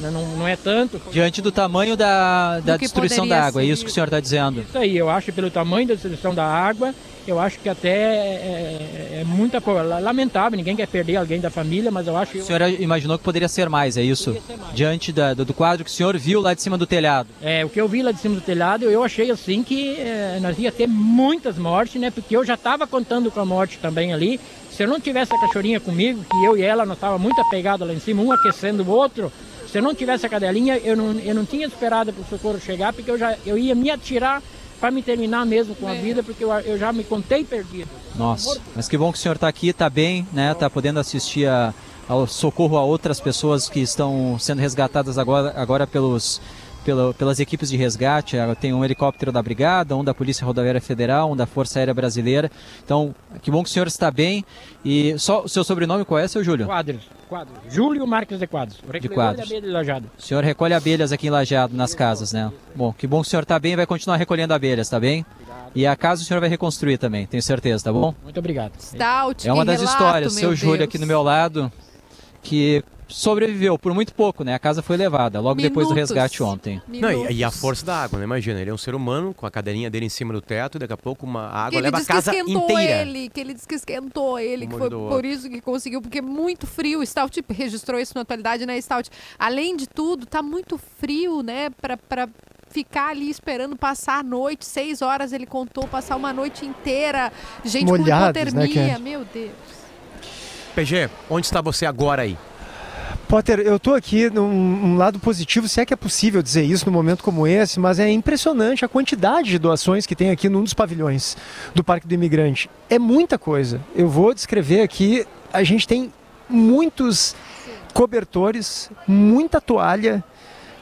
não, não, não é tanto. Diante do tamanho da, da destruição da água, é ser. isso que o senhor está dizendo. Isso aí, eu acho que pelo tamanho da destruição da água, eu acho que até é, é, é muita coisa. Lamentável, ninguém quer perder alguém da família, mas eu acho que. O senhor imaginou que poderia ser mais, é isso? Diante da- do, do quadro que o senhor viu lá de cima do telhado. É, o que eu vi lá de cima do telhado, eu achei assim que é, nós ia ter muitas mortes, né? Porque eu já estava contando com a morte também ali. Se eu não tivesse a cachorrinha comigo, que eu e ela nós estávamos muito apegados lá em cima, um aquecendo o outro, se eu não tivesse a cadelinha, eu não, eu não tinha esperado para o socorro chegar, porque eu já eu ia me atirar para me terminar mesmo com a vida, porque eu, eu já me contei perdido. Nossa, mas que bom que o senhor está aqui, está bem, né? Está podendo assistir a- ao socorro a outras pessoas que estão sendo resgatadas agora, agora pelos, pela- pelas equipes de resgate. Tem um helicóptero da Brigada, um da Polícia Rodoviária Federal, um da Força Aérea Brasileira. Então, que bom que o senhor está bem. E só o seu sobrenome qual é, seu Júlio? Quadros, quadros. Júlio Marques de Quadros. o recolhedor Quadros. de de Lajado. O senhor recolhe abelhas aqui em Lajeado, nas casas, né? Bom, que bom que o senhor está bem e vai continuar recolhendo abelhas, tá bem? E a casa o senhor vai reconstruir também, tenho certeza, tá bom? Muito obrigado. Stout, É uma das relato, histórias. Seu Júlio aqui do meu lado, que sobreviveu por muito pouco, né? A casa foi levada logo depois do Minutos. resgate ontem. Não, e, e a força da água, né? Imagina, ele é um ser humano com a cadeirinha dele em cima do teto e daqui a pouco uma Que água ele leva a disse que casa esquentou inteira. ele, que ele disse que esquentou ele, que foi por isso que conseguiu, porque é muito frio. O Stout registrou isso na atualidade, né, Stout? Além de tudo, tá muito frio, né, pra, pra ficar ali esperando passar a noite. Seis horas ele contou, passar uma noite inteira. Gente Molhados, com né, hipotermia, Ken? meu Deus. PG, onde está você agora aí? Potter, eu tô aqui num um lado positivo, se é que é possível dizer isso num momento como esse, mas é impressionante a quantidade de doações que tem aqui num dos pavilhões do Parque do Imigrante. É muita coisa. Eu vou descrever aqui, a gente tem muitos cobertores, muita toalha,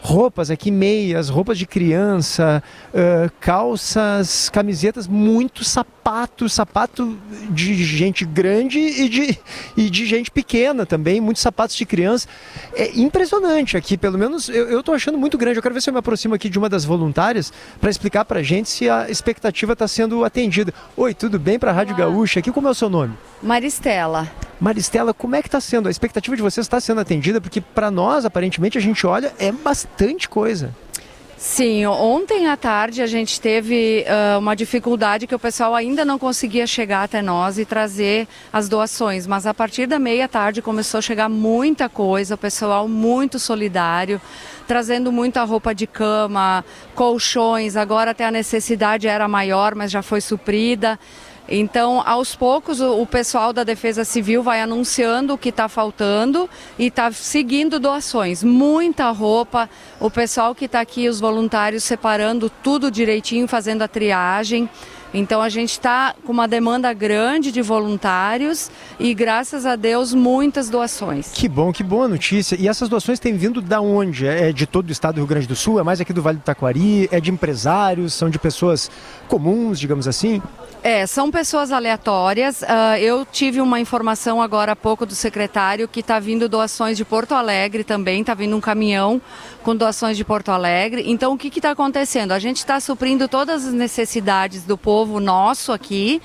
roupas aqui, meias, roupas de criança, uh, calças, camisetas, muito sapato, sapato de gente grande e de, e de gente pequena também, muitos sapatos de criança. É impressionante aqui, pelo menos eu estou achando muito grande. Eu quero ver se eu me aproximo aqui de uma das voluntárias para explicar para a gente se a expectativa está sendo atendida. Oi, tudo bem para a Rádio Gaúcha? Aqui como é o seu nome? Maristela. Maristela, como é que está sendo? A expectativa de vocês está sendo atendida? Porque para nós, aparentemente, a gente olha, é bastante coisa. Sim, ontem à tarde a gente teve uh, uma dificuldade que o pessoal ainda não conseguia chegar até nós e trazer as doações, mas a partir da meia tarde começou a chegar muita coisa, o pessoal muito solidário, trazendo muita roupa de cama, colchões, agora até a necessidade era maior, mas já foi suprida. Então, aos poucos, o, pessoal da Defesa Civil vai anunciando o que está faltando e está seguindo doações. Muita roupa, o pessoal que está aqui, os voluntários, separando tudo direitinho, fazendo a triagem. Então a gente está com uma demanda grande de voluntários e graças a Deus muitas doações. Que bom, que boa notícia. E essas doações têm vindo da onde? É de todo o estado do Rio Grande do Sul? É mais aqui do Vale do Taquari? É de empresários? São de pessoas comuns, digamos assim? É, são pessoas aleatórias. Uh, eu tive uma informação agora há pouco do secretário que está vindo doações de Porto Alegre também, está vindo um caminhão com doações de Porto Alegre. Então, o que está acontecendo? A gente está suprindo todas as necessidades do povo nosso aqui,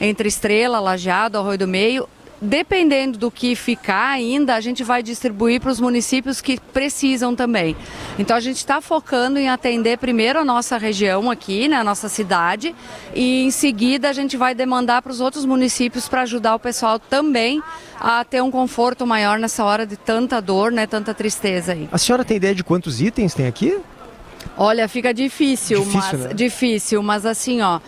entre Estrela, Lajeado, Arroio do Meio, dependendo do que ficar ainda, a gente vai distribuir para os municípios que precisam também. Então a gente está focando em atender primeiro a nossa região aqui, né, a nossa cidade, e em seguida a gente vai demandar para os outros municípios para ajudar o pessoal também a ter um conforto maior nessa hora de tanta dor, né, tanta tristeza aí. A senhora tem ideia de quantos itens tem aqui? Olha, fica difícil, difícil mas né? difícil, mas assim, ó, uh,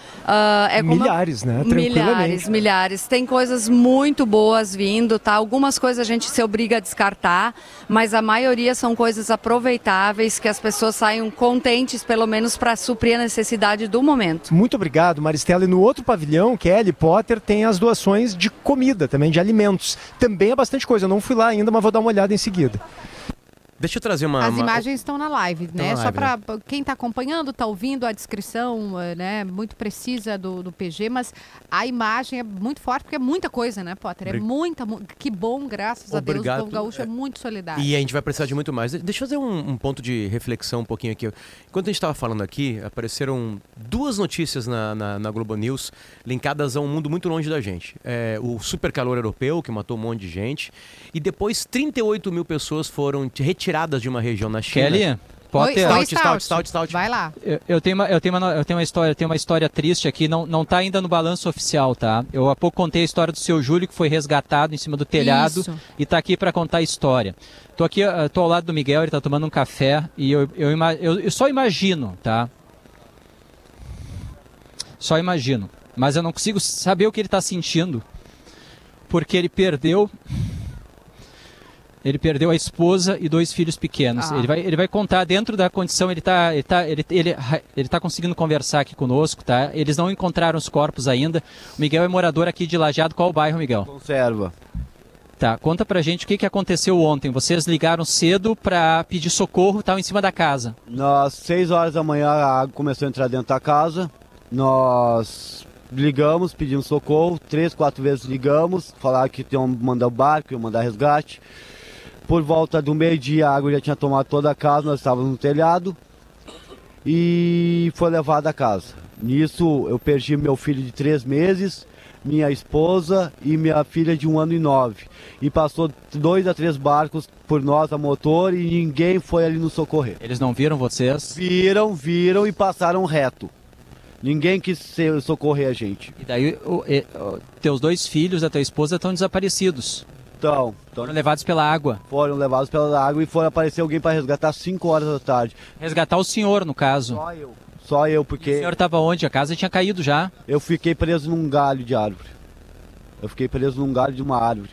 é como milhares, né? Milhares, milhares. Tem coisas muito boas vindo, tá? Algumas coisas a gente se obriga a descartar, mas a maioria são coisas aproveitáveis que as pessoas saiam contentes, pelo menos para suprir a necessidade do momento. Muito obrigado, Maristela. E no outro pavilhão, Kelly Potter, tem as doações de comida, também de alimentos. Também é bastante coisa. Eu não fui lá ainda, mas vou dar uma olhada em seguida. Deixa eu trazer uma. As uma... imagens estão na live, Estão né? na Só live, para quem está acompanhando, está ouvindo a descrição, eh, né? Muito precisa do, do PG, mas a imagem é muito forte porque é muita coisa, né, Potter? É Obri- muita. mu- Que bom, graças a Deus, o Obrigado. povo gaúcho é muito solidário. E a gente vai precisar de muito mais. Deixa eu fazer um, um ponto de reflexão um pouquinho aqui. Enquanto a gente estava falando aqui, apareceram duas notícias na, na, na Globo News linkadas a um mundo muito longe da gente. É, o super calor europeu, que matou um monte de gente, e depois 38 mil pessoas foram retiradas de uma região na China. Kelly, Potter. Stout, stout, stout, stout. Vai lá. Eu, eu tenho uma, eu tenho uma, eu tenho uma história, tenho uma história triste aqui, não, não tá ainda no balanço oficial, tá? Eu há pouco contei a história do seu Júlio que foi resgatado em cima do telhado Isso. e tá aqui para contar a história. Tô aqui, eh, tô ao lado do Miguel, ele tá tomando um café e eu, eu, eu, eu só imagino, tá? Só imagino, mas eu não consigo saber o que ele tá sentindo porque ele perdeu ele perdeu a esposa e dois filhos pequenos. Ah. Ele, vai, ele vai contar dentro da condição, ele está ele tá, ele, ele, ele tá conseguindo conversar aqui conosco, tá? Eles não encontraram os corpos ainda. O Miguel é morador aqui de Lajeado. Qual o bairro, Miguel? Conserva. Tá, conta pra gente o que, que aconteceu ontem. Vocês ligaram cedo para pedir socorro, estavam em cima da casa. Nós, seis horas da manhã, a água começou a entrar dentro da casa. Nós ligamos, pedimos socorro, três, quatro vezes ligamos, falaram que iam mandar o barco, iam mandar resgate. Por volta do meio-dia, a água já tinha tomado toda a casa, nós estávamos no telhado e foi levada a casa. Nisso, eu perdi meu filho de três meses, minha esposa e minha filha de um ano e nove. E passou dois a três barcos por nós a motor e ninguém foi ali nos socorrer. Eles não viram vocês? Viram, viram e passaram reto. Ninguém quis se- socorrer a gente. E daí, o- e- o- teus dois filhos, a tua esposa estão desaparecidos. Então, Foram levados pela água. Foram levados pela água e foi aparecer alguém para resgatar às 5 horas da tarde. Resgatar o senhor, no caso. Só eu. Só eu, porque. O senhor estava onde? A casa tinha caído já. Eu fiquei preso num galho de árvore. Eu fiquei preso num galho de uma árvore.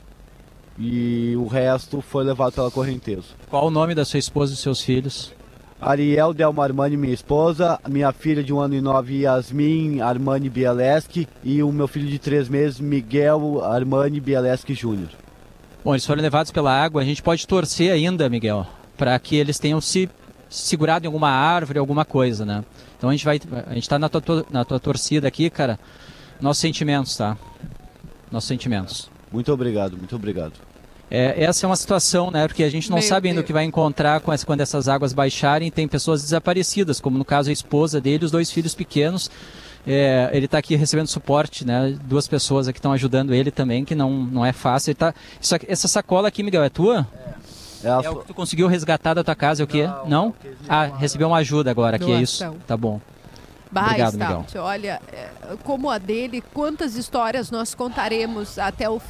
E o resto foi levado pela correnteza. Qual o nome da sua esposa e seus filhos? Ariel Delma Armani, minha esposa, minha filha de um ano e nove, Yasmin Armani Bieleski, e o meu filho de três meses, Miguel Armani Bieleski Júnior. Bom, eles foram levados pela água. A gente pode torcer ainda, Miguel, para que eles tenham se segurado em alguma árvore, alguma coisa, né? Então a gente vai, a gente tá na tua, na tua torcida aqui, cara. Nossos sentimentos, tá? Nossos sentimentos. Muito obrigado, muito obrigado. É, essa é uma situação, né? Porque a gente não Meu sabe ainda o Deus. que vai encontrar com essa- quando essas águas baixarem. Tem pessoas desaparecidas, como no caso a esposa dele, os dois filhos pequenos. É, ele está aqui recebendo suporte, né? Duas pessoas aqui estão ajudando ele também, que não, não é fácil. Ele tá, isso aqui- essa sacola aqui, Miguel, é tua? É, a É o que tu conseguiu resgatar da tua casa, é o quê? Não? Ah, recebeu uma ajuda agora, aqui é isso? Tá bom. Bah, Obrigado, Stout, olha, é, como a dele, quantas histórias nós contaremos até o,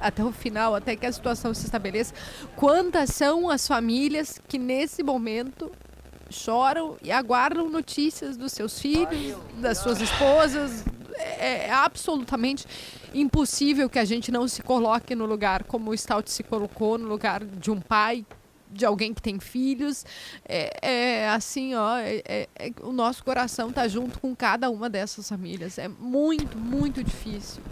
até o final, até que a situação se estabeleça. Quantas são as famílias que nesse momento choram e aguardam notícias dos seus filhos, das suas esposas. É, é absolutamente impossível que a gente não se coloque no lugar como o Stout se colocou, no lugar de um pai, de alguém que tem filhos. É, é assim, ó, é- é- é- o nosso coração tá junto com cada uma dessas famílias. É muito, muito difícil.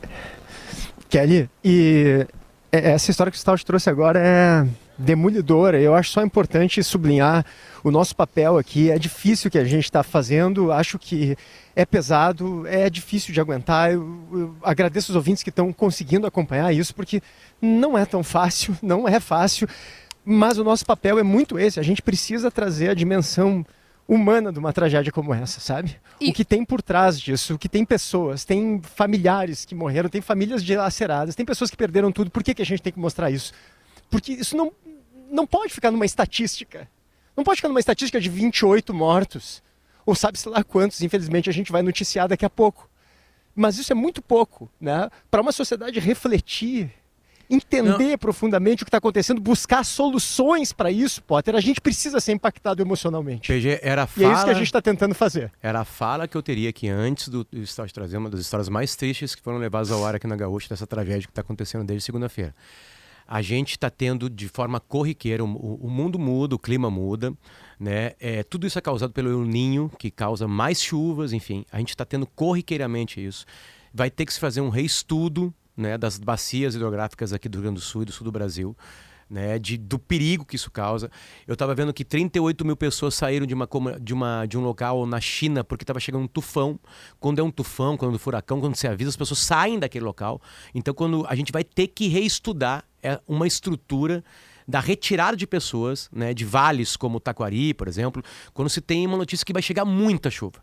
Kelly, e essa história que o Stout trouxe agora é demolidora. Eu acho só importante sublinhar o nosso papel aqui. É difícil o que a gente está fazendo, acho que é pesado, é difícil de aguentar. Eu, eu agradeço os ouvintes que estão conseguindo acompanhar isso, porque não é tão fácil, (laughs) não é fácil. Mas o nosso papel é muito esse. A gente precisa trazer a dimensão humana de uma tragédia como essa, sabe? O que tem por trás disso, o que tem pessoas, tem familiares que morreram, tem famílias dilaceradas, tem pessoas que perderam tudo. Por que, que a gente tem que mostrar isso? Porque isso não, não pode ficar numa estatística. Não pode ficar numa estatística de 28 mortos. Ou sabe-se lá quantos, infelizmente, a gente vai noticiar daqui a pouco. Mas isso é muito pouco, né? Para uma sociedade refletir, entender profundamente o que está acontecendo, buscar soluções para isso, Potter, a gente precisa ser impactado emocionalmente. PG, era a E é isso que a fala- gente está tentando fazer. Era a fala que eu teria aqui antes do do Stout trazer uma das histórias mais tristes que foram levadas ao ar aqui na Gaúcha dessa tragédia que está acontecendo desde segunda-feira. A gente está tendo de forma corriqueira, o, o- mundo muda, o clima muda, né? É, tudo isso é causado pelo El Ninho, que causa mais chuvas, enfim. A gente está tendo corriqueiramente isso. Vai ter que se fazer um reestudo né, das bacias hidrográficas aqui do Rio Grande do Sul e do sul do Brasil né, de, do perigo que isso causa. Eu estava vendo que 38 mil pessoas saíram de, uma, de, uma, de um local na China porque estava chegando um tufão. Quando é um tufão, quando é um furacão, quando se avisa, as pessoas saem daquele local. Então, quando a gente vai ter que reestudar é, uma estrutura da retirada de pessoas, né, de vales como Taquari, por exemplo, quando se tem uma notícia que vai chegar muita chuva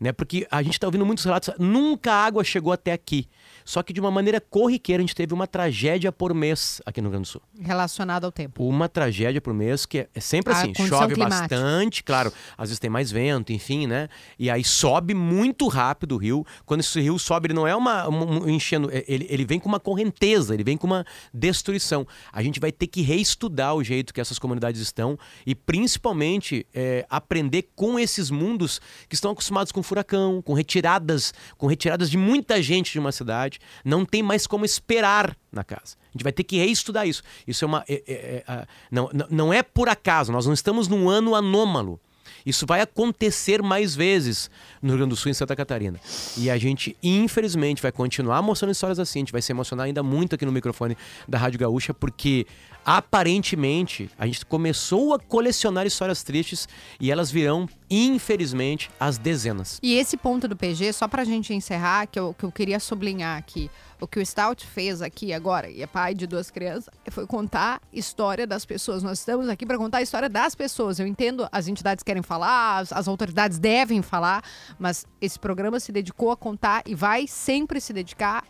né? Porque a gente está ouvindo muitos relatos, nunca a água chegou até aqui. Só que de uma maneira corriqueira a gente teve uma tragédia por mês aqui no Rio Grande do Sul. Relacionado ao tempo. Uma tragédia por mês que é, é sempre assim, chove climática. bastante, claro, às vezes tem mais vento, enfim, né? E aí sobe muito rápido o rio. Quando esse rio sobe, ele não é uma um, um enchendo, é- ele, ele vem com uma correnteza, ele vem com uma destruição. A gente vai ter que reestudar o jeito que essas comunidades estão e principalmente é, aprender com esses mundos que estão acostumados com furacão, com retiradas, com retiradas de muita gente de uma cidade. Não tem mais como esperar na casa. A gente vai ter que reestudar isso. Isso é uma. é- é- é, não- não é por acaso, nós não estamos num ano anômalo. Isso vai acontecer mais vezes no Rio Grande do Sul e em Santa Catarina. E a gente, infelizmente, vai continuar mostrando histórias assim. A gente vai se emocionar ainda muito aqui no microfone da Rádio Gaúcha, porque aparentemente a gente começou a colecionar histórias tristes e elas virão, infelizmente, às dezenas. E esse ponto do PG, só pra gente encerrar, que eu, que eu queria sublinhar aqui, o que o Stout fez aqui agora, e é pai de duas crianças, foi contar a história das pessoas. Nós estamos aqui para contar a história das pessoas. Eu entendo, as entidades querem falar, as, as autoridades devem falar, mas esse programa se dedicou a contar e vai sempre se dedicar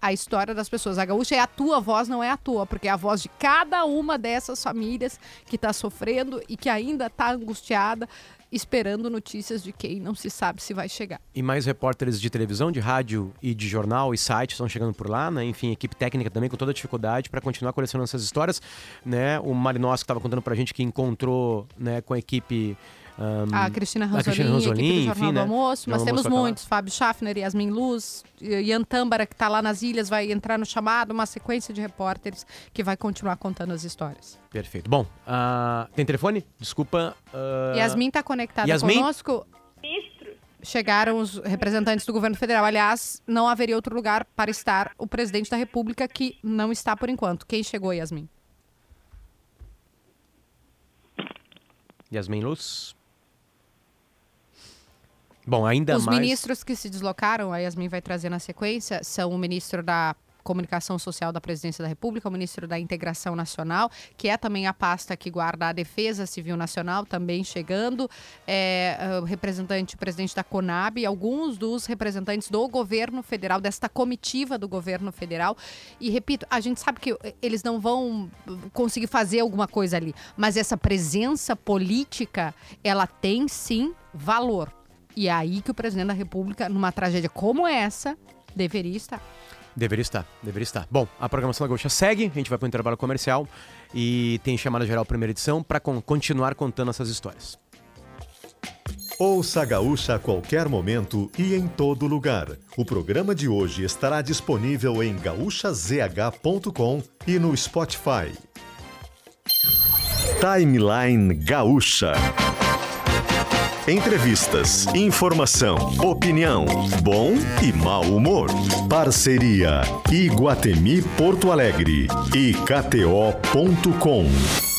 a história das pessoas. A gaúcha é a tua voz, não é a tua, porque é a voz de cada uma dessas famílias que está sofrendo e que ainda está angustiada, esperando notícias de quem não se sabe se vai chegar. E mais repórteres de televisão, de rádio e de jornal e site estão chegando por lá, né? Enfim, equipe técnica também com toda a dificuldade para continuar colecionando essas histórias, né? O Marinós que estava contando pra gente que encontrou, né, com a equipe ahn, A Cristina a Ranzolin, Cristina a do Ranzolin, Jornal enfim, do né? Almoço, mas temos Almoço lá. muitos. Fábio Schaffner, Yasmin Luz, Ian Tâmbara, que está lá nas ilhas, vai entrar no chamado, uma sequência de repórteres que vai continuar contando as histórias. Perfeito. Bom, ah, tem telefone? Desculpa. ah, Yasmin está conectada Yasmin? conosco. Chegaram os representantes do governo federal. Aliás, não haveria outro lugar para estar o presidente da República, que não está por enquanto. Quem chegou, Yasmin? Yasmin Luz. Bom, ainda Os mais. ministros que se deslocaram, a Yasmin vai trazer na sequência, são o ministro da Comunicação Social da Presidência da República, o ministro da Integração Nacional, que é também a pasta que guarda a Defesa Civil Nacional, também chegando, é, o representante, o presidente da CONAB, alguns dos representantes do governo federal, desta comitiva do governo federal. E repito, a gente sabe que eles não vão conseguir fazer alguma coisa ali, mas essa presença política, ela tem sim valor. E é aí que o presidente da República, numa tragédia como essa, deveria estar. Deveria estar, deveria estar. Bom, a programação da Gaúcha segue, a gente vai para o intervalo comercial e tem chamada geral primeira edição para con continuar contando essas histórias. Ouça a Gaúcha a qualquer momento e em todo lugar. O programa de hoje estará disponível em gaúchazh.com e no Spotify. Timeline Gaúcha. Entrevistas, informação, opinião, bom e mau humor. Parceria Iguatemi Porto Alegre e KTO.com.